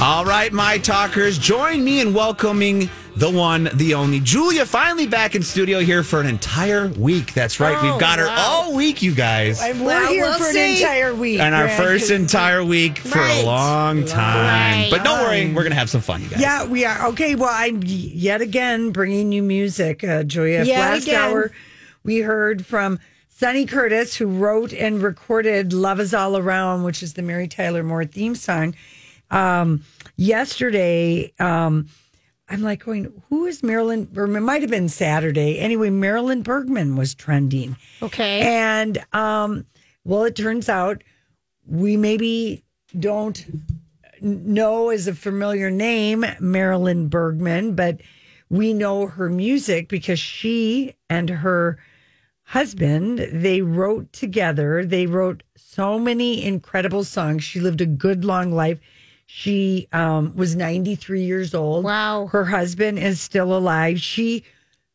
All right, my talkers, join me in welcoming the one, the only Julia, finally back in studio here for an entire week. That's right, we've got her all week, you guys, And we're Well, here we'll for see. an entire week. and our Grant, first 'cause- entire week for a long time. Right. But don't worry, we're gonna have some fun, you guys. Yeah, we are. Okay, well, I'm yet again bringing you music, uh, Julia. Yet Last again. hour, we heard from Sonny Curtis, who wrote and recorded Love Is All Around, which is the Mary Tyler Moore theme song. Um, yesterday, um, I'm like going, who is Marilyn? Or it might have been Saturday. Anyway, Marilyn Bergman was trending. Okay. And um, well, it turns out we maybe don't know as a familiar name Marilyn Bergman, but we know her music because she and her husband they wrote together. They wrote so many incredible songs. She lived a good long life. She um, was 93 years old. Wow. Her husband is still alive. She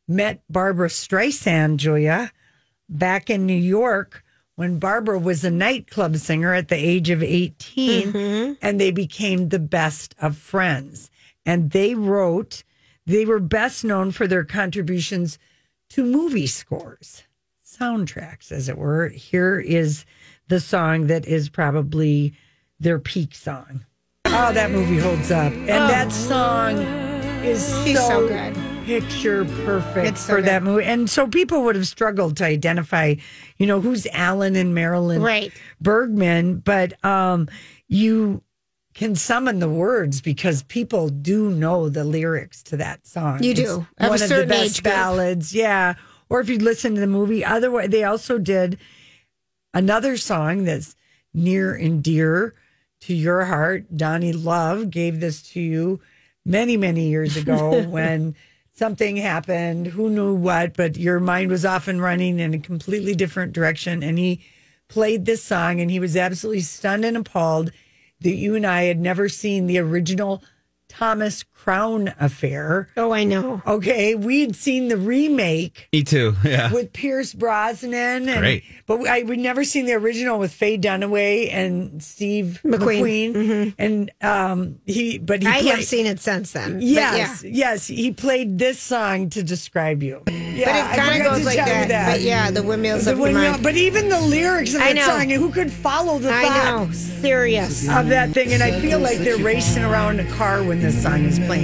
met Barbra Streisand, Julia, back in New York when Barbra was a nightclub singer at the age of 18, and they became the best of friends. And they wrote, they were best known for their contributions to movie scores, soundtracks, as it were. Here is the song that is probably their peak song. Oh, that movie holds up. And that song is She's so, so good. picture perfect so for that movie. And so people would have struggled to identify, you know, who's Alan and Marilyn Right. Bergman, but um you can summon the words because people do know the lyrics to that song. You It's do. Of one of the best ballads. Yeah. Or if you listen to the movie. Otherwise, they also did another song that's near and dear to your heart. Donnie Love gave this to you many, many years ago when something happened. Who knew what? But your mind was off and running in a completely different direction. And he played this song and he was absolutely stunned and appalled that you and I had never seen the original Thomas Crown affair. Oh, I know. Okay, we'd seen the remake Me too. Yeah. with Pierce Brosnan, and, Great. but I we'd never seen the original with Faye Dunaway and Steve McQueen. McQueen, and um, he. But he I played, have seen it since then. Yes, yeah. yes, he played this song to describe you. Yeah, But it kind of goes like tell you that. But yeah, the windmills The of your windmill- mind. but even the lyrics of that song, who could follow the I thought know. Serious. of that thing? And I feel like they're racing around a car when this song is playing.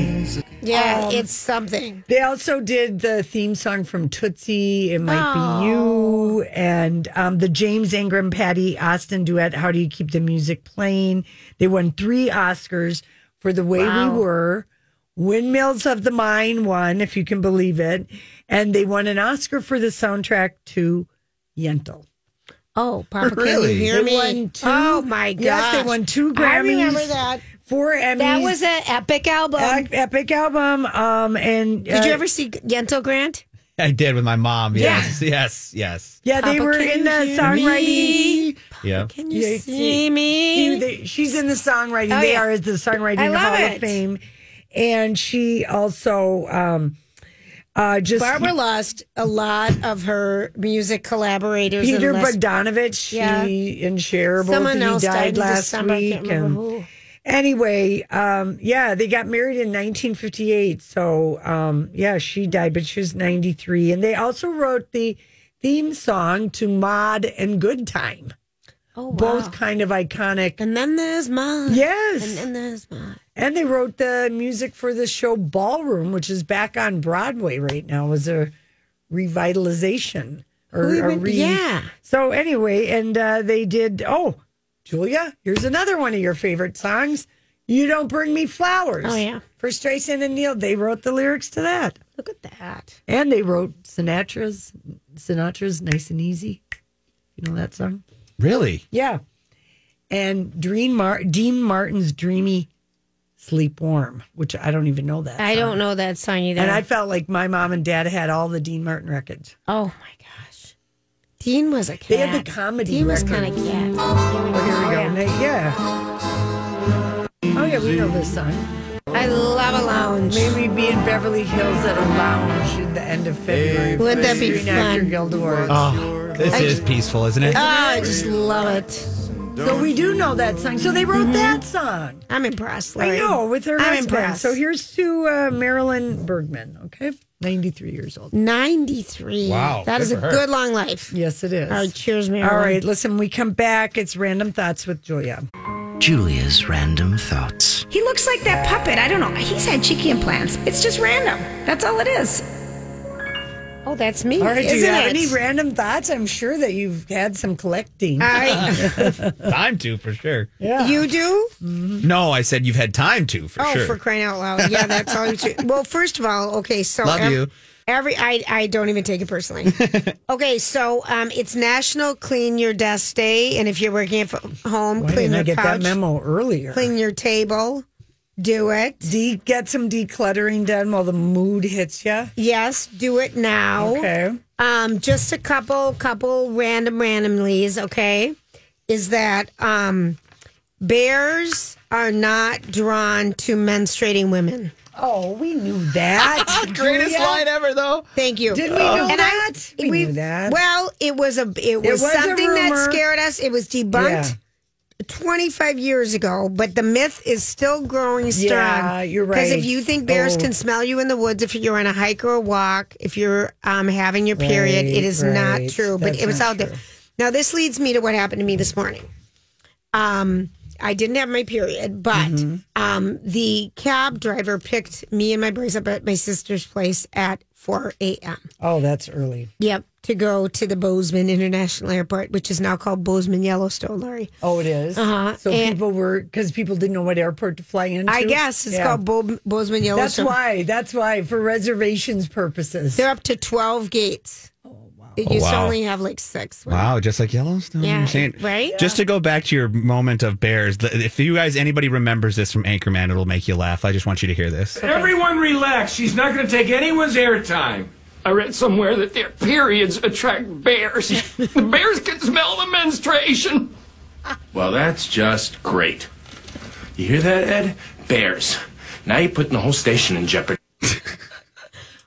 Yeah, Um, it's something. They also did the theme song from Tootsie, It Might Be You, and um, the James Ingram Patty Austin duet, How Do You Keep the Music Playing? They won three Oscars for The Way Wow. We Were. Windmills of the Mind won, if you can believe it. And they won an Oscar for the soundtrack to Yentl. Oh, Papa, Really? can you hear They me? won two. oh my god! Yes, they won two Grammys. I remember that. Four Emmys. That was an epic album. Ep- epic album. Um, and Did you uh, ever see Yentl Grant? I did with my mom. Yes. Yes. Yes. Yeah, they were in you the hear songwriting. Yeah. Can you Yeah, see me? She- they- she's in the songwriting. Oh, they yeah. are at the songwriting I love Hall it. of Fame, and she also um, uh, just Barbra lost a lot of her music collaborators. Peter and Les- Bogdanovich. Yeah. She and Cher both Someone he else died died last December. I week. can't and who. Anyway, um, yeah, they got married in 1958. So um, yeah, she died, but she was 93, and they also wrote the theme song to Maude and Good Time. Oh, wow. both kind of iconic. And then there's mine. Yes. And then there's mine. And they wrote the music for the show Ballroom, which is back on Broadway right now, as a revitalization or We went- re- yeah. So anyway, and uh, they did. Oh, Julia, here's another one of your favorite songs. You don't bring me flowers. Oh, yeah. for Streisand and Neil. They wrote the lyrics to that, Look at that. and they wrote Sinatra's Sinatra's "Nice and Easy." You know that song? Really? Yeah. And Dean, Mar- Dean Martin's Dreamy Sleep Warm, which I don't even know that. I song. don't know that song either. And I felt like my mom and dad had all the Dean Martin records. oh my gosh. Dean was a cat. They had the comedy Dean was kind of cat. Oh, here we go. yeah. Yeah. Oh, yeah, we know this song. I love a lounge. Maybe be in Beverly Hills at a lounge at the end of February. Wouldn't that be Screen Actor fun? Guild Awards. Oh, ah, this I- is peaceful, isn't it? Oh, I just love it. So we do know that song. So they wrote that mm-hmm. song. I'm impressed. I know with her I'm husband. impressed. So here's to uh, Marilyn Bergman. Okay, 93 years old. 93. Wow, That good is a her. good long life. Yes, it is. All right, cheers, Marilyn. All right, listen, we come back. It's Random Thoughts with Julia. Julia's random thoughts. He looks like that puppet. I don't know. He's had cheeky implants. It's just random. That's all it is. Oh, that's me. All right, do isn't you have it? any random thoughts? I'm sure that you've had some collecting. I, Time to, for sure. Yeah. You do? No, I said you've had time to, for sure. oh, sure. for crying out loud. Yeah, that's all you do. Well, first of all, okay, so Love you. Every I I don't even take it personally. okay, so um, it's National Clean Your Desk Day, and if you're working at home, Why clean didn't your I get couch, that memo earlier? clean your table, do it. De- get some decluttering done while the mood hits you. Yes, do it now. Okay. Um, just a couple, couple random randomlies. Okay, is that um, bears are not drawn to menstruating women. Oh, we knew that. Greatest Julia. line ever, though. Thank you. Didn't we know And I- that? we, knew that. Well, it was a it was, was something that scared us. It was debunked. 25 years ago, but the myth is still growing strong. Yeah, you're right. Because if you think bears Oh. can smell you in the woods, if you're on a hike or a walk, if you're um, having your period, Right, it is not right. true. But it was not out there. Now, this leads me to what happened to me this morning. Um, I didn't have my period, but Mm-hmm. um, the cab driver picked me and my boys up at my sister's place at 4 a.m. oh, that's early. Yep, to go to the Bozeman International Airport, which is now called Bozeman Yellowstone, Larry. Oh, it is? Uh-huh. So And- people were, because people didn't know what airport to fly into? I guess it's Yeah. called Bo- Bozeman Yellowstone. That's why. That's why, for reservations purposes. They're up to 12 gates. Oh, wow. It Oh, used to only have like six. Wow, just like Yellowstone. Yeah, You're right? Just to go back to your moment of bears, if you guys, anybody remembers this from Anchorman, it'll make you laugh. I just want you to hear this. Everyone relax. She's not going to take anyone's airtime. I read somewhere that their periods attract bears. the bears can smell the menstruation. Well, that's just great. You hear that, Ed? Bears. Now you're putting the whole station in jeopardy.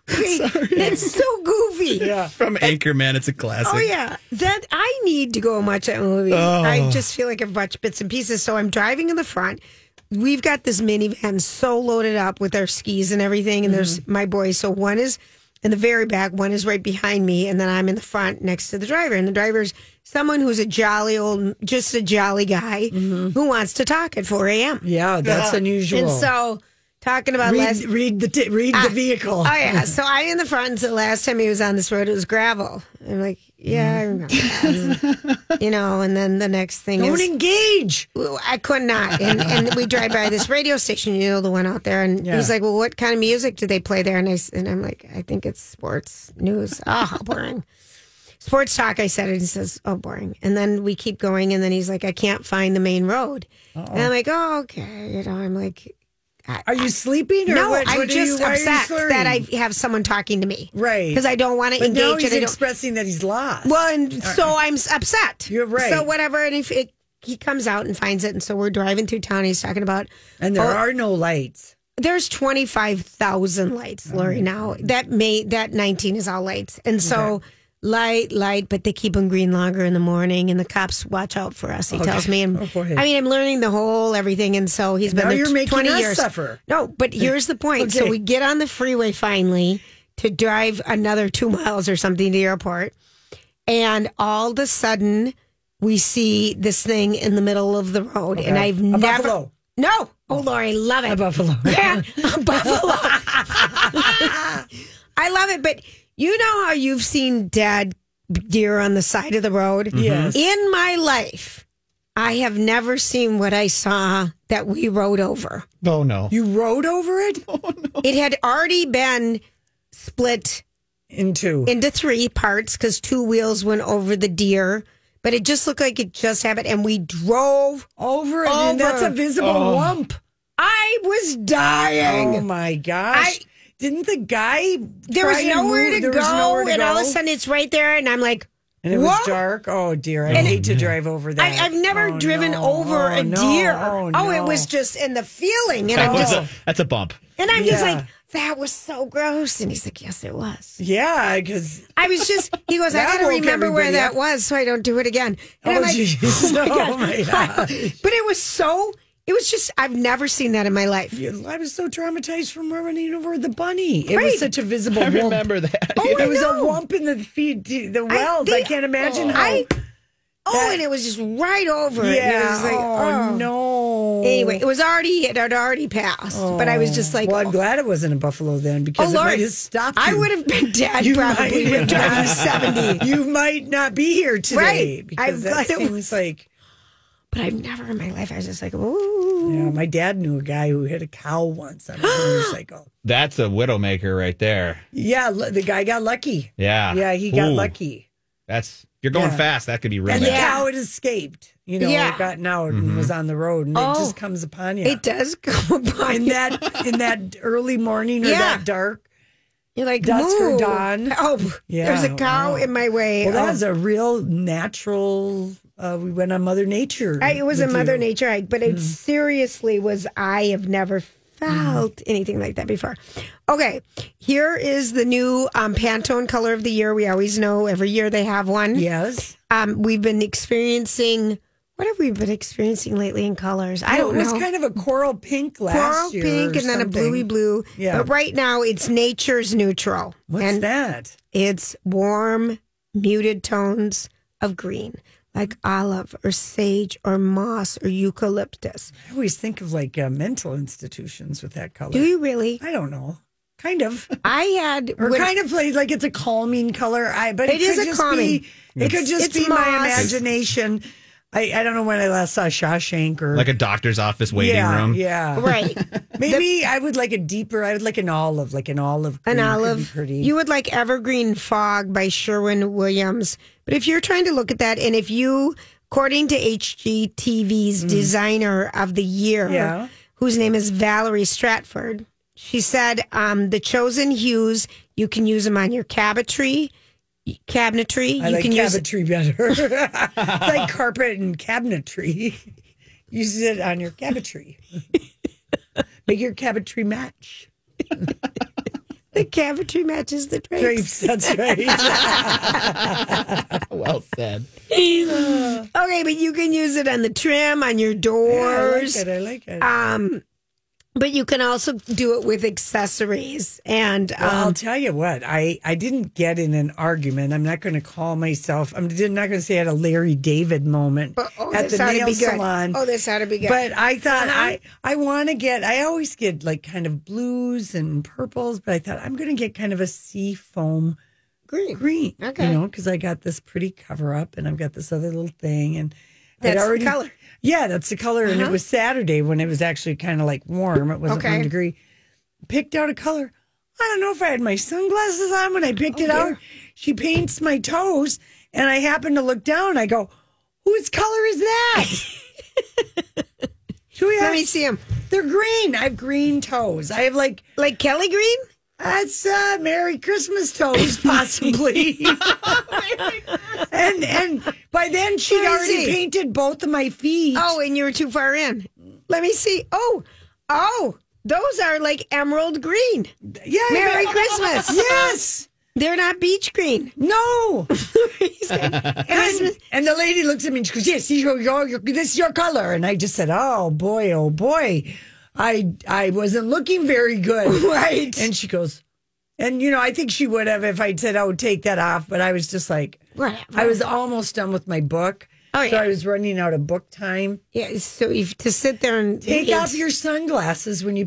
That's so goofy. Yeah. From Anchorman, it's a classic. Oh yeah, that I need to go and watch that movie. Oh. I just feel like I've watched bits and pieces. So I'm driving in the front. We've got this minivan so loaded up with our skis and everything, and there's Mm-hmm. my boys. So one is in the very back, one is right behind me, and then I'm in the front next to the driver. And the driver's someone who's a jolly old, just a jolly guy Mm-hmm. who wants to talk at 4 a.m. yeah, that's unusual. And so talking about read, last read the t- read the Ah, vehicle. Oh yeah. So I in the front. So the last time he was on this road, it was gravel. I'm like, yeah, I remember that. you know. And then the next thing Don't is, engage. I could not. And and we drive by this radio station, you know, the one out there, and Yeah. he's like, well, what kind of music do they play there? And I and I'm like, I think it's sports news. Oh, how boring. Sports talk, I said and He says, "Oh, boring." And then we keep going, and then he's like, "I can't find the main road." And I'm like, "Oh, okay." You know, I'm like, Are you sleeping? Or no, what, I'm what just you upset that I have someone talking to me. Right. Because I don't want to But now engage. he's and expressing that he's lost. well, and so I'm upset. You're right. So whatever, and if it, he comes out and finds it, and so we're driving through town. He's talking about, and there oh, are no lights. there's twenty five thousand lights, Oh Lori. Now that may that nineteen is all lights, and so. Light, light, but they keep them green longer in the morning, and the cops watch out for us. He tells me, and Oh. I mean, I'm learning the whole everything, and so he's been Now there you're making 20 us years. suffer. No, but here's the point. So we get on the freeway finally to drive another two miles or something to the airport. And all of a sudden, we see this thing in the middle of the road, and I've A never. buffalo. No. Oh, Lori, love it. A buffalo. Yeah, a buffalo. I love it, but you know how you've seen dead deer on the side of the road? Mm-hmm. Yes. In my life, I have never seen what I saw that we rode over. Oh no. You rode over it Oh, no. It had already been split into. into three parts because two wheels went over the deer, but it just looked like it just happened. And we drove. over it, oh, and that's a visible Oh. lump. I was dying. Oh my gosh! Didn't the guy? there was nowhere to There was go, nowhere to and all of a sudden it's right there, and I'm like, and it was Whoa. dark. Oh dear! I And hate to drive over that. I, I've never Oh, driven no. over Oh, a no. deer. Oh, oh it was just in the feeling, and I'm That's just, a, that's a bump. and I'm just like, that was so gross. And he's like, yes, it was. Yeah, because I was just, he goes, I That got to remember where everybody that was so I don't do it again. And oh I'm like, jeez, oh my oh god! but it was so, it was just, I've never seen that in my life. I was so traumatized from running over the bunny. It Right. was such a visible. I wump. remember that. Oh, I it was know. a wump in the feet, the wells. I, they- can't imagine oh, how. I, oh, that- and it was just right over it. And it yeah. was like, oh, oh. no. Anyway, it was already, it had already passed. but I was just like, well, I'm oh, glad it wasn't a buffalo then because oh, it Lord. might have stopped. I would have been dead You probably might- when I was 70. You might not be here today Right. because I'm glad it was- like. But I've never in my life, I was just like, ooh. Yeah, my dad knew a guy who hit a cow once on a motorcycle. That's a widowmaker right there. Yeah, l- the guy got lucky. Yeah. Yeah, he got Ooh, lucky. That's you're going Yeah. fast. That could be real And bad. the cow had escaped. You know, Yeah. it gotten out and was on the road, and Oh. it just oh. comes upon you. It does come upon in you. that in that early morning or Yeah. that dark. You're like, dusk or "Moo." dawn. Oh, Yeah, there's a cow wow. in my way. Well, that Oh. was a real natural. Uh, we went on Mother Nature. I, it was a Mother you. Nature hike, but it seriously was. I have never felt anything like that before. Okay, here is the new um, Pantone color of the year. We always know every year they have one. Yes, Um, we've been experiencing. What have we been experiencing lately in colors? I don't know. it was know. kind of a coral pink last Coral year, pink or and then a something. bluey blue. Yeah. But right now it's nature's neutral. What's and that? It's warm, muted tones of green, like olive or sage or moss or eucalyptus. I always think of like uh, mental institutions with that color. Do you really? I don't know. Kind of. I had Or when- kind of like, like it's a calming color. I but it, It is could a just calming. Be, it could just be my moss. imagination. I, I don't know when I last saw Shawshank or like a doctor's office waiting yeah, room. Yeah, right. Maybe I would like a deeper. I would like an olive, like an olive. An green could be olive. pretty. You would like Evergreen Fog by Sherwin Williams. But if you're trying to look at that, and if you, according to HGTV's designer of the year, Mm. Yeah. whose name is Valerie Stratford, she said um, the chosen hues, you can use them on your cabinetry. Cabinetry. I you like can use cabinetry better. like carpet and cabinetry. Use it on your cabinetry. Make your cabinetry match. the cabinetry matches the drapes. Drapes. That's right. well said. Okay, but you can use it on the trim, on your doors. I like doors. it. I like it. Um, but you can also do it with accessories and Well, I'll um, tell you what, I, I didn't get in an argument. I'm not going to call myself, I'm not going to say I had a Larry David moment oh, at this the nail be good. salon. Oh, this ought to be good. But I thought Uh-huh. I, I want to get, I always get like kind of blues and purples, but I thought I'm going to get kind of a sea foam green. green. Okay. You know, because I got this pretty cover up and I've got this other little thing. And I'd That's the color. Yeah, that's the color. And it Uh-huh. was Saturday when it was actually kind of like warm. It wasn't Okay. one degree. Picked out a color. I don't know if I had my sunglasses on when I picked Oh, it out. She paints my toes, and I happen to look down. I go, "Whose color is that?" Julia, Let me see them. they're green. I have green toes. I have like Like Kelly Green? That's uh, Merry Christmas toes, possibly. and and by then she'd Let me already see. painted both of my feet. Oh, and you were too far in. Let me see. Oh, oh, those are like emerald green. yeah, Merry but- Christmas. Yes. They're not beach green. No. and, and the lady looks at me and she goes, "Yes, your, your, your, this is your color." And I just said, "Oh boy, oh boy, I I wasn't looking very good." Right. And she goes, and you know, I think she would have if I'd said, "Oh, take that off," but I was just like, Whatever. I was almost done with my book. Oh, So. I was running out of book time. Yeah. So if, to sit there and Take off your sunglasses when you.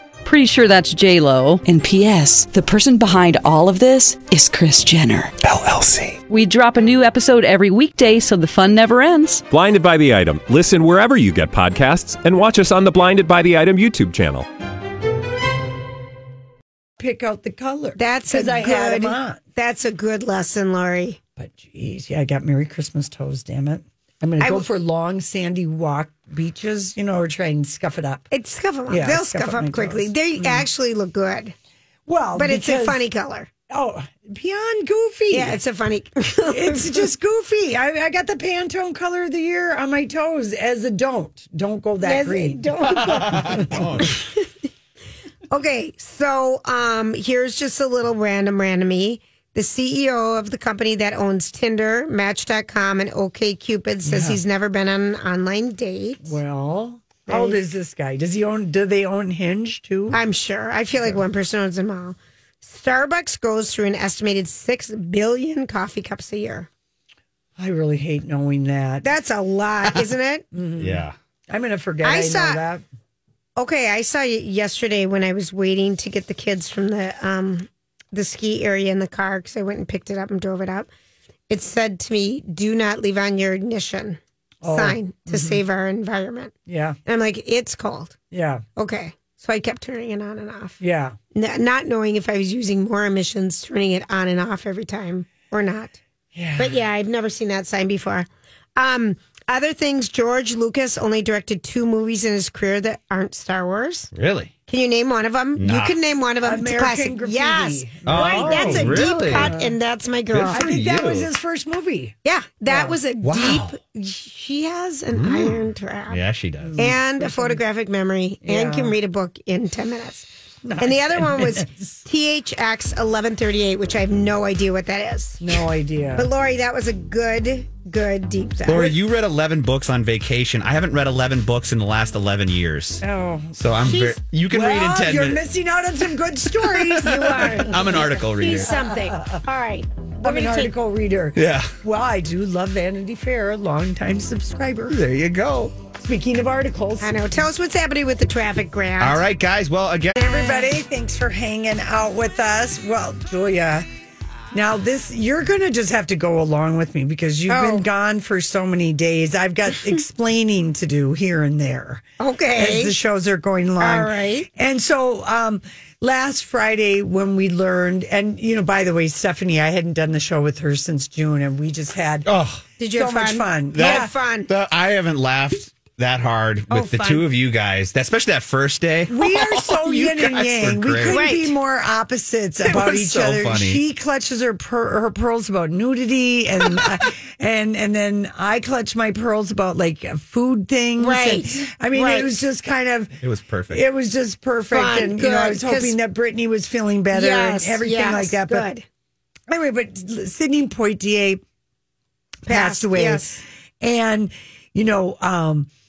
Pretty sure that's J Lo. And P.S. The person behind all of this is Kris Jenner LLC. We drop a new episode every weekday, so the fun never ends. Blinded by the item. Listen wherever you get podcasts, and watch us on the Blinded by the Item YouTube channel. pick out the color. That's a because good. had on. That's a good lesson, Lori. But geez, yeah, I got Merry Christmas toes. Damn it! I'm going to I go w- for long sandy walk beaches. You know, or try and scuff it up. It's scuff them up. Yeah, They'll scuff scuff up up quickly. toes. They actually look good, Well, but it's a funny color. Oh, beyond goofy. Yeah, it's a funny. it's just goofy. I, I got the Pantone color of the year on my toes as a don't. Don't go that Yes, green. don't Okay, so um, here's just a little random randomy. The CEO of the company that owns Tinder, Match.com, and OKCupid says he's never been on an online date. Well, how old is this guy? Does he own? Do they own Hinge too? I'm sure. I feel like one person owns them all. Starbucks goes through an estimated six billion coffee cups a year. I really hate knowing that. That's a lot, isn't it? Yeah. I'm going to forget. I I, saw- know that. Okay, I saw you yesterday when I was waiting to get the kids from the um the ski area in the car because I went and picked it up and drove it up. It said to me, "Do not leave on your ignition Oh, sign to mhm. save our environment." Yeah, And I'm like, "It's cold." yeah, Okay, so I kept turning it on and off, yeah. N- not knowing if I was using more emissions turning it on and off every time or not. Yeah. But yeah, I've never seen that sign before. Um, other things, George Lucas only directed two movies in his career that aren't Star Wars. Really? Can you name one of them? You can name one of them. it's a American classic. Graffiti. Yes. Oh, right. That's a really? deep cut, and that's my girl. I for think that was his first movie. Yeah, that Yeah. was a Wow. deep. She has an mm. iron trap Yeah, she does. and a photographic memory, and can read a book in ten minutes. And the other one was THX eleven thirty eight, which I have no idea what that is. No idea. But Lori, that was a good, good deep dive. Laura, you read 11 books on vacation. I haven't read 11 books in the last 11 years. oh, So I'm very, you can read in well, 10 you're minutes. missing out on some good stories. you are. I'm an article reader. He's something. All right. We're I'm an gonna take- article reader. Yeah. Well, I do love Vanity Fair, a longtime subscriber. There you go. Speaking of articles, I know. Tell us what's happening with the traffic, Grant. All right, guys. Well, again, everybody, thanks for hanging out with us. Well, Julia, now this you're going to just have to go along with me because you've Oh. been gone for so many days. I've got explaining to do here and there. Okay. as the shows are going along. All right. And so um last Friday when we learned and you know by the way Stephanie I hadn't done the show with her since June and we just had oh, Did you so have much fun? fun. You That- had fun. the, I haven't laughed that hard with Oh, the fun. two of you guys, especially that first day. We are so You yin and yang. We couldn't Right. be more opposites about each so other. funny. She clutches her per- her pearls about nudity, and uh, and and then I clutch my pearls about like uh, food things. Right. And, I mean, Right. it was just kind of It was perfect. It was just perfect, Fun, and you know, I was hoping that Brittany was feeling better yes, and everything yes, like that. But Good. anyway, but Sidney Poitier passed Passed, away, yes. and you know, um, is-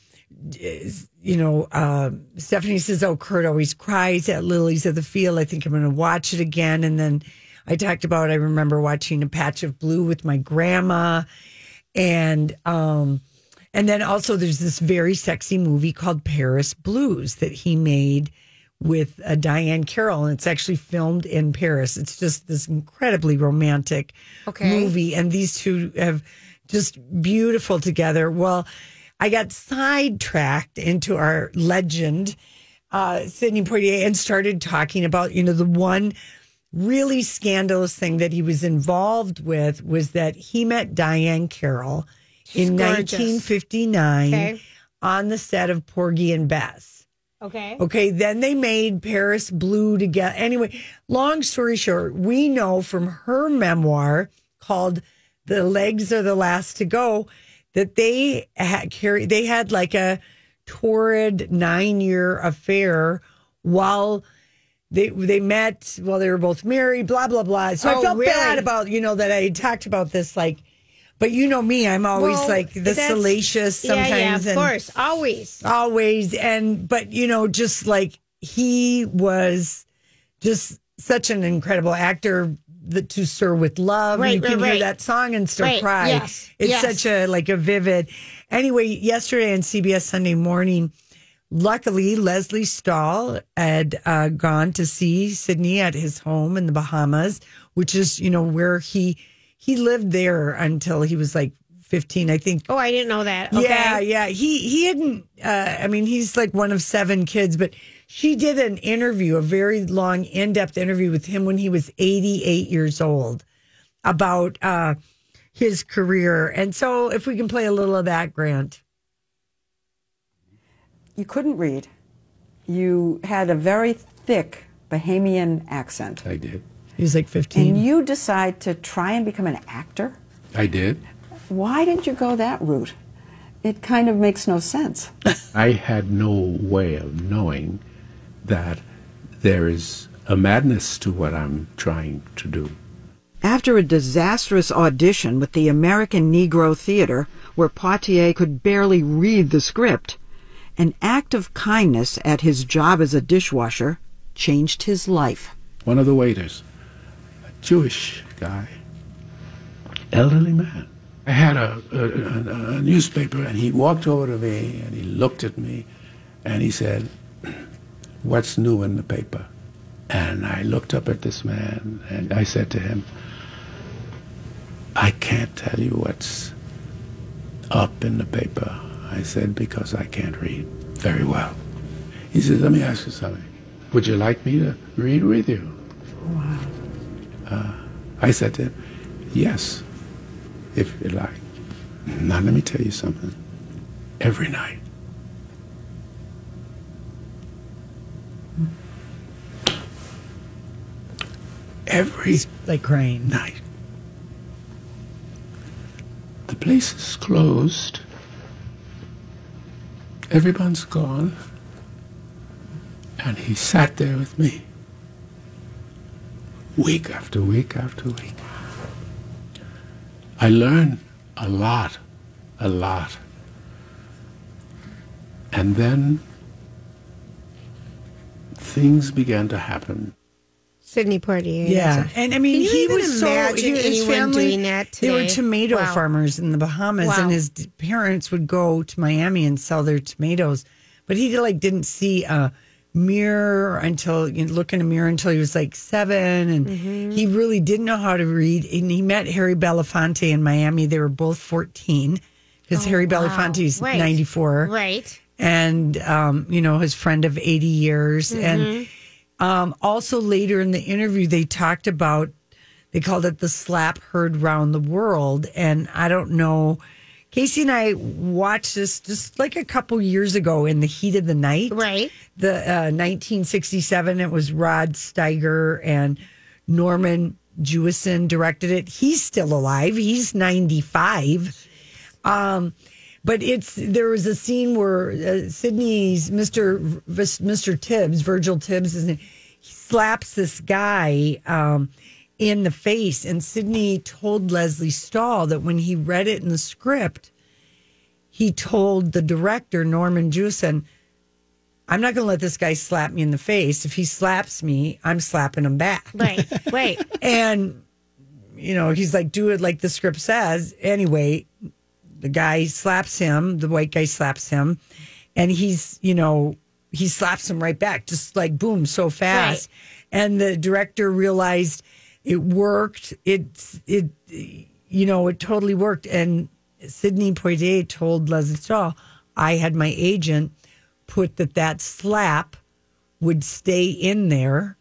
you know, uh, Stephanie says, "Oh, Kurt always cries at Lilies of the Field." I think I'm going to watch it again, and then I talked about. I remember watching a patch of blue with my grandma, and um, and then also there's this very sexy movie called Paris Blues that he made with uh, Diahann Carroll, and it's actually filmed in Paris. It's just this incredibly romantic Okay. movie, and these two have just beautiful together. Well, I got sidetracked into our legend, uh, Sidney Poitier, and started talking about you know the one really scandalous thing that he was involved with was that he met Diahann Carroll in gorgeous. 1959 Okay. on the set of Porgy and Bess. Okay. Okay, then they made Paris Blue together. Anyway, long story short, we know from her memoir called "The Legs Are the Last to Go" that they had carried. They had like a torrid nine-year affair while they they met while they were both married. Blah blah blah. So I Oh, felt really? bad about you know that I had talked about this like. But you know me, I'm always Well, like the salacious sometimes. Yeah, yeah, of and- course, always. always and but you know just like he was just such an incredible actor the to sir with love Right, you right, can hear that song and still Right, cry yes, it's yes. such a like a vivid anyway yesterday on cbs sunday morning luckily lesley stahl had uh, gone to see sidney at his home in the bahamas which is you know where he he lived there until he was like 15 i think Oh, I didn't know that. Okay. yeah, yeah. He he hadn't. Uh, I mean, he's like one of seven kids, but she did an interview, a very long, in depth interview with him when he was eighty eight years old about uh, his career. And so, if we can play a little of that, Grant. You couldn't read. You had a very thick Bahamian accent. I did. He was like fifteen. And you decide to try and become an actor? I did. Why didn't you go that route? It kind of makes no sense. I had no way of knowing that there is a madness to what I'm trying to do. After a disastrous audition with the American Negro Theater, where Poitier could barely read the script, an act of kindness at his job as a dishwasher changed his life. One of the waiters, a Jewish guy, elderly man. I had a, a, a, a newspaper, and he walked over to me and he looked at me and he said, What's new in the paper? And I looked up at this man and I said to him, I can't tell you what's up in the paper. I said, because I can't read very well. He said, Let me ask you something. Would you like me to read with you? Uh, I said to him, Yes, if you like. Now, let me tell you something. Every night, every like crying night, the place is closed. Everyone's gone. And he sat there with me week after week after week. I learned a lot, a lot. And then things began to happen. Sidney Poitier. Yeah, and I mean, he was so. his family, doing that they were tomato Wow. farmers in the Bahamas, Wow. and his parents would go to Miami and sell their tomatoes. But he like didn't see a mirror until you know, look in a mirror until he was like seven, and Mm-hmm. he really didn't know how to read. And he met Harry Belafonte in Miami. They were both fourteen because Harry Belafonte is Oh, Right. ninety four, Right. and um, you know his friend of 80 years Mm-hmm. and um, also later in the interview they talked about they called it the slap heard round the world. And i don't know casey and i watched this just like a couple years ago in the heat of the night. Right. The uh, 1967 it was rod steiger and norman jewison directed it. He's still alive. He's 95 um, but it's there was a scene where uh, Sidney's Mr. V- Mr. Tibbs, Virgil Tibbs, is he slaps this guy um, in the face, and Sidney told Lesley Stahl that when he read it in the script, he told the director Norman Jewison, "I'm not going to let this guy slap me in the face. If he slaps me, I'm slapping him back." Right. Right. and you know he's like do it like the script says anyway the guy slaps him the white guy slaps him and he's you know he slaps him right back just like boom so fast. And the director realized it worked. It it you know it totally worked. And sidney poitier told leslie shaw i had my agent put that that slap would stay in there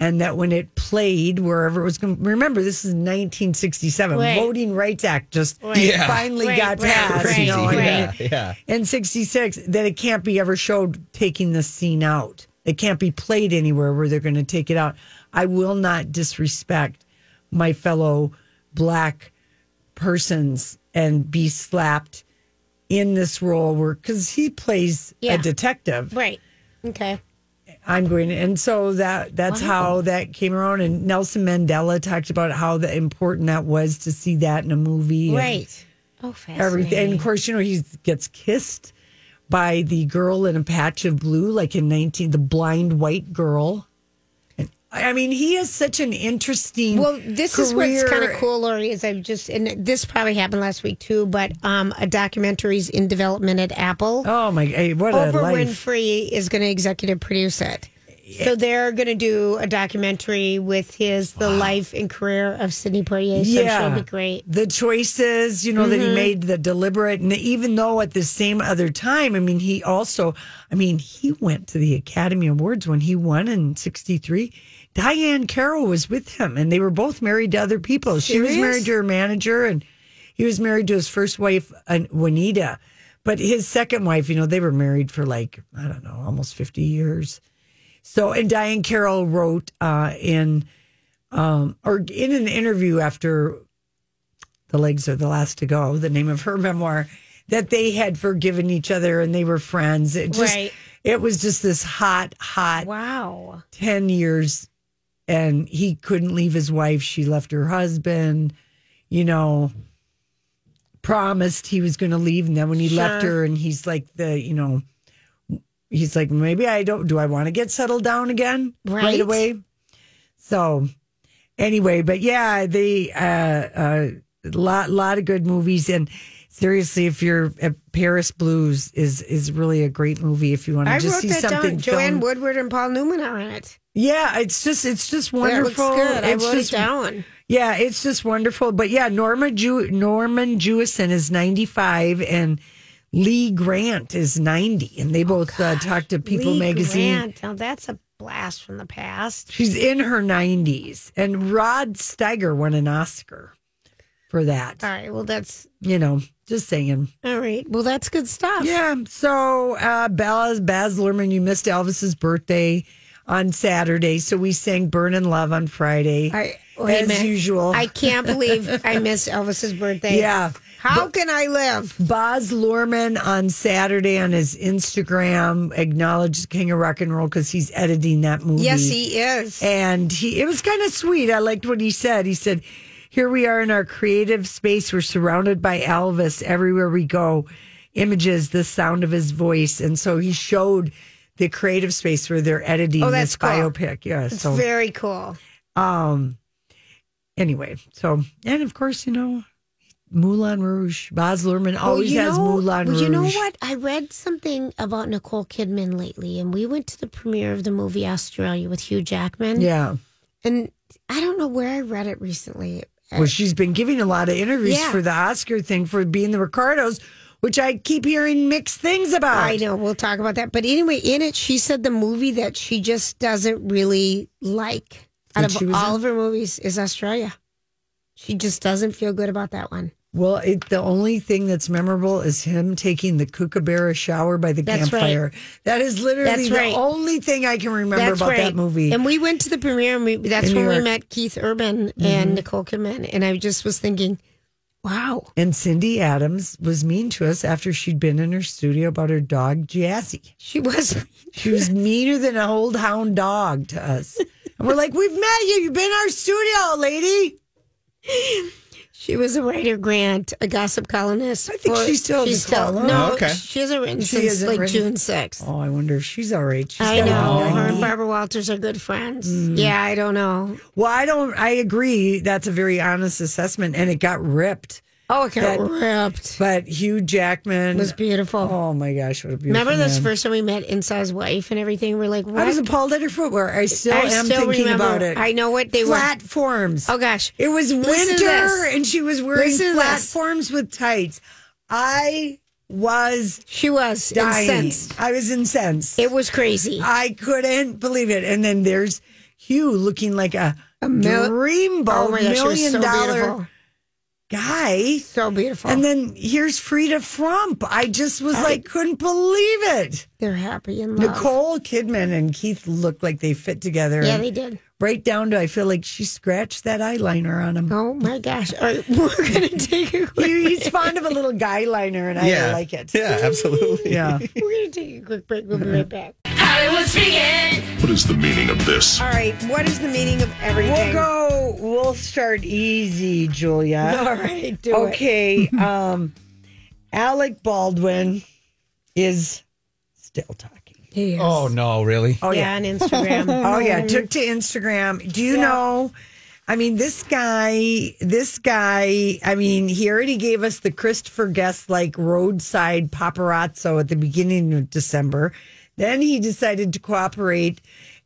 and that when it played wherever it was going, remember this is 1967, Right. Voting Rights Act just Yeah. finally Right, got right, passed. right, you know, and yeah, then- yeah. in 66 that it can't be ever showed taking the scene out. It can't be played anywhere where they're going to take it out. I will not disrespect my fellow black persons and be slapped in this role where because he plays Yeah. a detective. Right. Okay. I'm going, and so that that's how that came around. And Nelson Mandela talked about how the important that was to see that in a movie. Right. Oh, fascinating. everything. And of course, you know, he gets kissed by the girl in a patch of blue, like in 19, the blind white girl. I mean, he is such an interesting. Well, this is what's kind of cool, Lori, is I've just, and this probably happened last week too, but um, a documentary's in development at Apple. Oh my! Hey, what a Oprah life! Winfrey is going to executive produce it. So they're going to do a documentary with his the life and career of Sidney Poitier. So it'll be great. The choices, you know, that he made, the deliberate, and even though at the same other time, I mean, he also, I mean, he went to the Academy Awards when he won in '63. Diahann Carroll was with him, and they were both married to other people. She was married to her manager, and he was married to his first wife, uh, Juanita. But his second wife, you know, they were married for like I don't know, almost fifty years. So, and Diahann Carroll wrote uh, in um, or in an interview after the legs are the last to go, the name of her memoir, that they had forgiven each other and they were friends. It just, Right. it was just this hot, hot Wow. 10 years. And he couldn't leave his wife. She left her husband, you know, promised he was going to leave. And then when he left her, and he's like, the, you know, he's like, maybe I don't, do I want to get settled down again right, Right. away? So, anyway, but yeah, the uh, uh, lot lot of good movies, and seriously, if you're uh, Paris Blues is is really a great movie if you want to I just wrote see that something. down. Joanne filmed. Woodward and Paul Newman are in it. Yeah, it's just it's just wonderful. I It's wrote just- it down. Yeah, it's just wonderful. But yeah, Norma Jew- Norman Jewison is 95 and Lee Grant is 90. And they both uh, talked to People Oh, Lee magazine. Grant. Now that's a blast from the past. She's in her 90s. And Rod Steiger won an Oscar for that. All right. Well, that's You know, just saying. all right. Well, that's good stuff. Yeah. So, uh, Baz, Baz Luhrmann, you missed Elvis's birthday on Saturday. So we sang Burning Love on Friday. I, as usual. I can't believe I missed Elvis's birthday. Yeah. How can I live? Baz Luhrmann on Saturday on his Instagram acknowledged King of Rock and Roll because he's editing that movie. Yes, he is. And he, it was kind of sweet. I liked what he said. He said, "Here we are in our creative space. We're surrounded by Elvis everywhere we go. Images, the sound of his voice, and so he showed the creative space where they're editing Oh, that's this cool. biopic. Yeah, It's so very cool. um, anyway, so and of course, you know, Moulin Rouge. Baz Luhrmann always you has know, Moulin well, Rouge. You know what? I read something about Nicole Kidman lately, and we went to the premiere of the movie Australia with Hugh Jackman. Yeah. And I don't know where I read it recently. Well, she's been giving a lot of interviews Yeah. for the Oscar thing for being the Ricardos, which I keep hearing mixed things about. I know. We'll talk about that. But anyway, in it, she said the movie that she just doesn't really like out of all in? of her movies is Australia. She just doesn't feel good about that one. Well, it, the only thing that's memorable is him taking the kookaburra shower by the That's right. campfire. That is literally That's the right. only thing I can remember That's about right. that movie. And we went to the premiere, and we, that's In when we met Keith Urban Mhm. and Nicole Kidman. And I just was thinking, wow. And Cindy Adams was mean to us after she'd been in her studio about her dog Jazzy. She was. She was meaner than an old hound dog to us. And we're like, "We've met you. You've been in our studio, lady." She was a writer, Grant, a gossip columnist. I think she still has a column. No, Oh, okay. she hasn't written She since hasn't like written- June 6th. Oh, I wonder if she's all right. She's I know. Her and Barbara Walters are good friends. Mm. Yeah, I don't know. Well, I don't. I agree. That's a very honest assessment, and it got ripped. Oh, it got That- ripped. But Hugh Jackman was beautiful. Oh my gosh, what a beautiful! Remember this first time we met Insaw's wife and everything? We're like, what? I was appalled at her footwear. I still I am still thinking remember- about it. I know what they were. platforms. Oh gosh, It was winter, and she was wearing Listen platforms with tights. I was She was dying. incensed. I was incensed. It was crazy. I couldn't believe it. And then there's Hugh looking like a, mil- dreamboat Oh gosh, million so dollar. Guy. So beautiful. And then here's Frida Frump. I just was like, couldn't believe it. They're happy in love. Nicole Kidman and Keith looked like they fit together. Yeah, they did. Right down to I feel like she scratched that eyeliner on him. Oh my gosh. All right, we're going to take a quick He- he's fond of a little guy liner, and I Yeah. like it. Yeah, absolutely. Yeah. We're going to take a quick break. We'll be right back. Hollywood speaking. What is the meaning of this? All right. What is the meaning of everything? We'll go. We'll start easy, Julia. All right. Do it. okay. um, Alec Baldwin is still talking. He is. Oh no, really? Oh yeah, on Instagram. Oh yeah, took to Instagram. Do you know? I mean, this guy, this guy. I mean, he already gave us the Christopher Guest like roadside paparazzo at the beginning of December. Then he decided to cooperate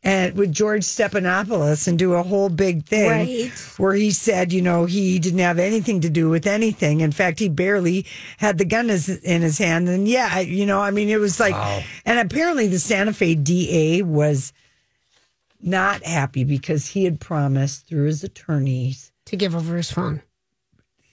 and with George Stephanopoulos and do a whole big thing Right. where he said, you know, he didn't have anything to do with anything. In fact, he barely had the gun is- in his hand. And yeah, you know, I mean, it was like, and apparently the Santa Fe DA was not happy because he had promised through his attorneys To give over his phone.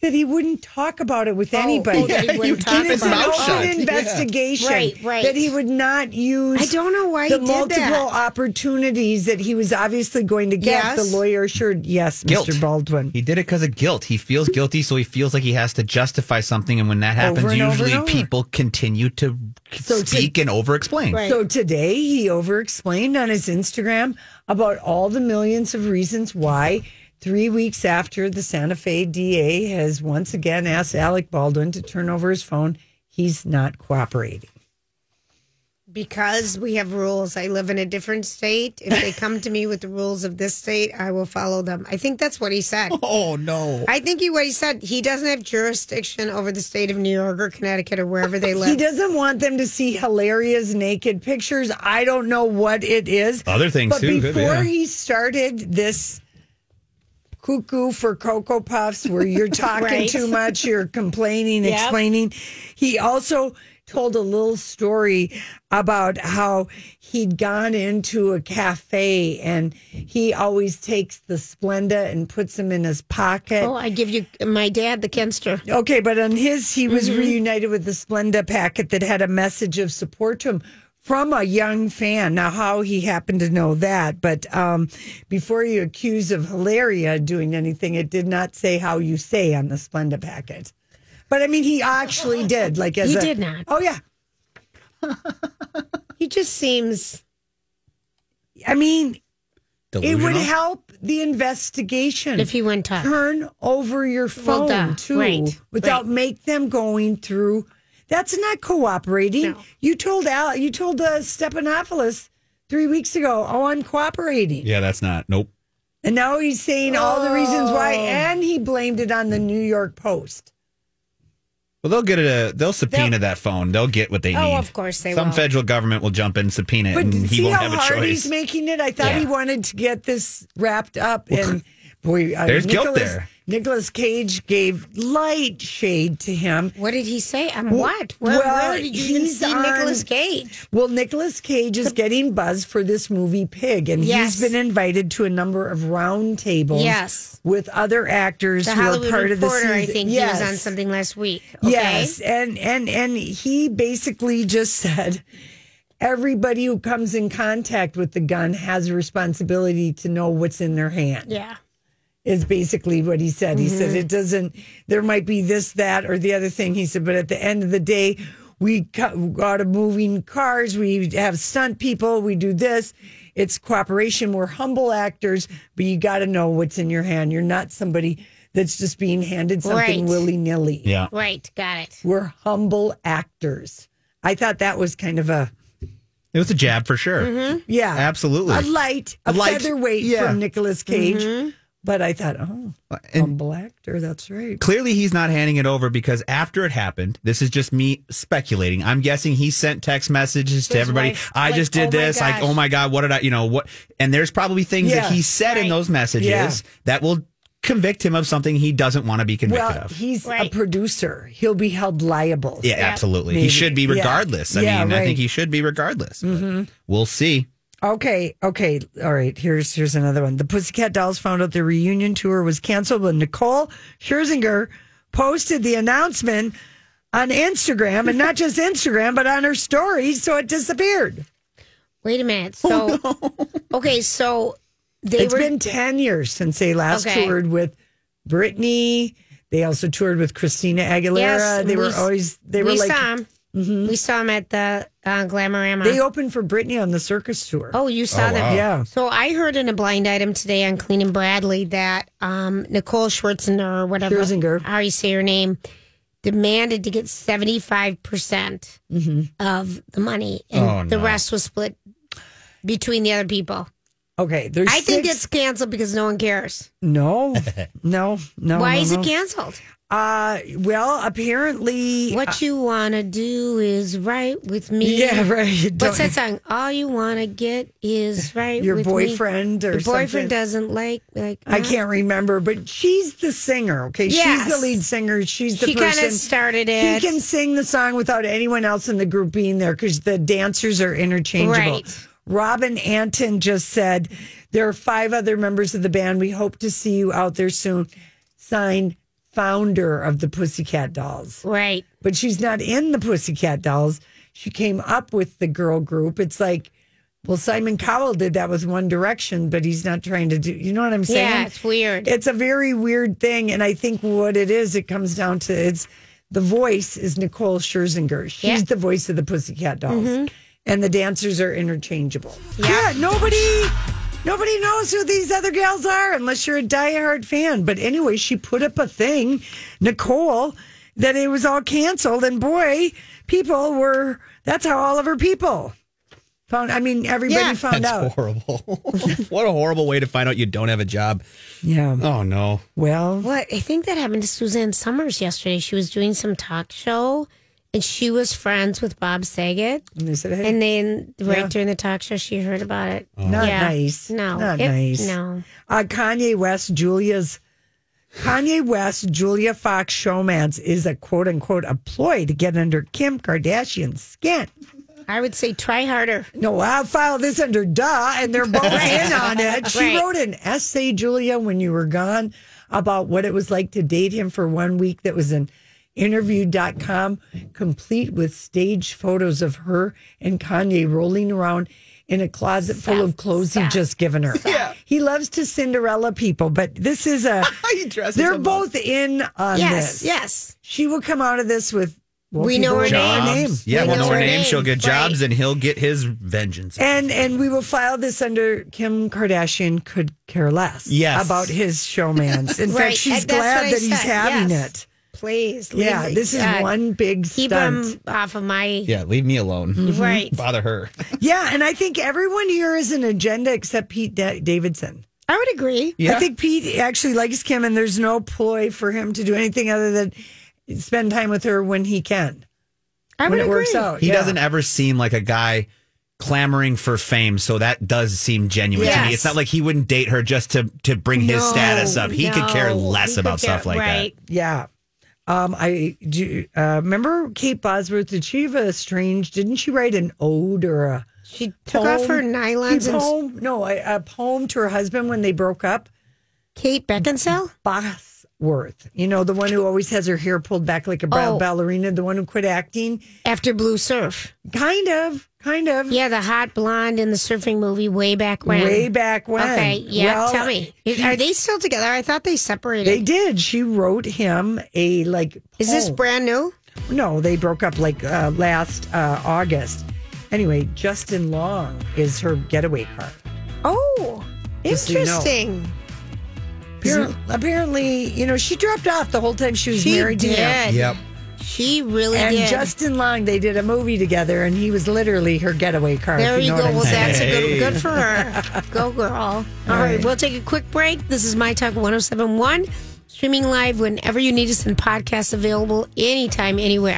That he wouldn't talk about it with oh, anybody. oh, that he wouldn't it talk about an it. open shut. Yeah. investigation. Right, right. That he would not use. I don't know why the he did multiple that. opportunities that he was obviously going to get. Yes. The lawyer assured, yes, Guilt. Mr. Baldwin. He did it because of guilt. He feels guilty, so he feels like he has to justify something. And when that happens, Over and over usually people continue to So to- speak and over explain. Right. So today he over explained on his Instagram about all the millions of reasons why. Three weeks after the Santa Fe DA has once again asked Alec Baldwin to turn over his phone, he's not cooperating. Because we have rules. I live in a different state. If they come to me with the rules of this state, I will follow them. I think that's what he said. Oh no. I think he what he said. He doesn't have jurisdiction over the state of New York or Connecticut or wherever they live. He doesn't want them to see hilarious naked pictures. I don't know what it is. Other things but too, could be, Before yeah. he started this cuckoo for Cocoa Puffs, where you're talking Right. too much, you're complaining, Yep. explaining, he also told a little story about how he'd gone into a cafe and he always takes the Splenda and puts them in his pocket. Oh, I give you my dad the Kenster. Okay, but on his, he was Mhm. reunited with the Splenda packet that had a message of support to him from a young fan. Now, how he happened to know that, but um, before you accuse of Hilaria doing anything, it did not say how you say on the Splenda packet. But I mean, he actually did. Like as He a- did not. Oh yeah. He just seems. I mean, it would help the investigation If he went talk. Turn over your phone duh. too, Right, without right. make them going through. That's not cooperating. No. You told Al, you told uh, Stephanopoulos three weeks ago. Oh, I'm cooperating, Yeah, that's not. Nope. and now he's saying all the reasons why, Oh. and he blamed it on the New York Post. Well, they'll get it. A, they'll subpoena that phone. They'll get what they need. Oh, need. of course they will. Some will. federal government will jump in, subpoena it, But and he see won't how have a hard choice. he's making it. I thought he wanted to get this wrapped up, and boy, uh, There's guilt Nicolas- there. Nicolas Cage gave light shade to him. What did he say? I'm what? Where, well, where did you even see Nicolas Cage? Well, Nicolas Cage is getting buzz for this movie Pig, and Yes. he's been invited to a number of round tables Yes. with other actors The who Hollywood are part Reporter, of the I season. think yes. he was on something last week. Okay? Yes, and and and he basically just said everybody who comes in contact with the gun has a responsibility to know what's in their hand. Yeah. Is basically what he said. He said Mhm. it doesn't. There might be this, that, or the other thing. He said, but at the end of the day, we got out of moving cars. We have stunt people. We do this. It's cooperation. We're humble actors, but you got to know what's in your hand. You're not somebody that's just being handed something Right. willy nilly. Yeah. Right. Got it. We're humble actors. I thought that was kind of a It was a jab for sure. Mm-hmm. yeah, Absolutely. a light, a, A light, featherweight yeah. from Nicolas Cage. Mm-hmm. But I thought, oh, uh, And humble actor. That's right. clearly, he's not handing it over because after it happened, this is just me speculating. I'm guessing he sent text messages to His everybody. wife, I like, just did "Oh my this. Like, oh my god, what did I? You know what? And there's probably things Yeah, that he said in those messages Yeah. that will convict him of something he doesn't want to be convicted Well, of. he's a producer. He'll be held liable. Yeah, absolutely. He should be Yeah. regardless. I Yeah, mean, I think he should be regardless. but mm-hmm. We'll see. Okay, okay, all right. Here's here's another one. The Pussycat Dolls found out their reunion tour was canceled when Nicole Scherzinger posted the announcement on Instagram, and not just Instagram, but on her story, so it disappeared. Wait a minute. Oh, so, okay, so they It's were. been ten years since they last Okay. toured with Britney. They also toured with Christina Aguilera. Yes, they were always they were we like saw 'em. We saw them at the uh, Glamorama. they opened for Britney on the circus tour. Oh, you saw Oh, them? wow. Yeah. So I heard in a blind item today on Clean and Bradley that um, Nicole Schwarzenegger or whatever, Scherzinger. how you say her name, demanded to get 75% of the money. And Oh, the no. rest was split between the other people. Okay, there's I think it's canceled because no one cares. no, no, no. Why no, is no. it canceled? Uh, well, apparently, What you want to do is right with me. yeah, right. What's Don't- that song? All you want to get is right Your with me. boyfriend or Your boyfriend something. doesn't like like. I uh, can't remember, but she's the singer. Okay, she's the lead singer. She's the She person. started She it. can sing the song without anyone else in the group being there because the dancers are interchangeable. Right. Robin Antin just said there are five other members of the band. We hope to see you out there soon. Signed, founder of the Pussycat Dolls. Right. but she's not in the Pussycat Dolls. She came up with the girl group. It's like, well, Simon Cowell did that with One Direction, but he's not trying to do. You know what I'm saying? Yeah, it's weird. It's a very weird thing, and I think what it is, it comes down to it's the voice is Nicole Scherzinger. She's Yeah. the voice of the Pussycat Dolls, Mhm. and the dancers are interchangeable. Yeah, nobody. Nobody knows who these other gals are unless you're a diehard fan. But anyway, she put up a thing, Nicole, that it was all canceled. And boy, people were, that's how all of her people found. I mean, everybody Yeah. found That's out. horrible. what a horrible way to find out you don't have a job. Yeah. Oh no. Well, What I think that happened to Suzanne Somers yesterday. She was doing some talk show, and she was friends with Bob Saget. and they said, hey, And then right Yeah. during the talk show, she heard about it. not Yeah. nice. No, Not it- nice. No. Uh, Kanye West, Julia's. Kanye West, Julia Fox showmance is a quote unquote a ploy to get under Kim Kardashian's skin. I would say try harder. No, I'll file this under duh, and they're both in on it. She Right. wrote an essay, Julia, when you were gone, about what it was like to date him for one week. That was in interview.com, complete with staged photos of her and Kanye rolling around in a closet full of clothes he'd just given her. Yeah. He loves to Cinderella people, but this is a. He dresses they're them up. both in on Yes, this. yes. She will come out of this with. well, We know her will name. her name. Jobs. Yeah, We we'll know know her her name. name. She'll get jobs, Right. and he'll get his vengeance. And and we will file this under Kim Kardashian could care less Yes. about his showmance. In Right, fact, she's and that's what glad I that he's said, having yes. it. Please. Yeah, leave this is God, one big Keep stunt. him off of my. yeah, leave me alone. Mm-hmm. Right. Bother her. Yeah, and I think everyone here is an agenda except Pete Da- Davidson. I would agree. Yeah. I think Pete actually likes Kim, and there's no ploy for him to do anything other than spend time with her when he can. I when would it works agree. out. He yeah. doesn't ever seem like a guy clamoring for fame, so that does seem genuine to me. It's not like he wouldn't date her just to to bring his status up. He could care less He could about care- stuff like that. Yeah. Um, I do. Uh, remember Kate Bosworth? Did she have a strange? Didn't she write an ode or a? She took off her poem? nylons A and? No, a, a poem to her husband when they broke up. Kate Beckinsale. Bosworth, you know the one who always has her hair pulled back like a brown Oh. ballerina, the one who quit acting. After Blue Surf. Kind of, kind of. Yeah, the hot blonde in the surfing movie way back when. Way back when. Okay, yeah. Well, tell me, are they still together? I thought they separated. They did. She wrote him a like. Is this brand new? No, they broke up like uh, last uh, August. Anyway, Justin Long is her getaway car. Oh, Just so you know. Interesting. Appar- Apparently, you know, she dropped off the whole time she was She married to him. did. Yep. She really And did. Justin Long, they did a movie together, and he was literally her getaway car. there if you, know go. what I'm Well, saying. that's a good, good for her. Go, girl. All right. right. we'll take a quick break. This is My Talk 1071, streaming live whenever you need us, and podcasts available anytime, anywhere.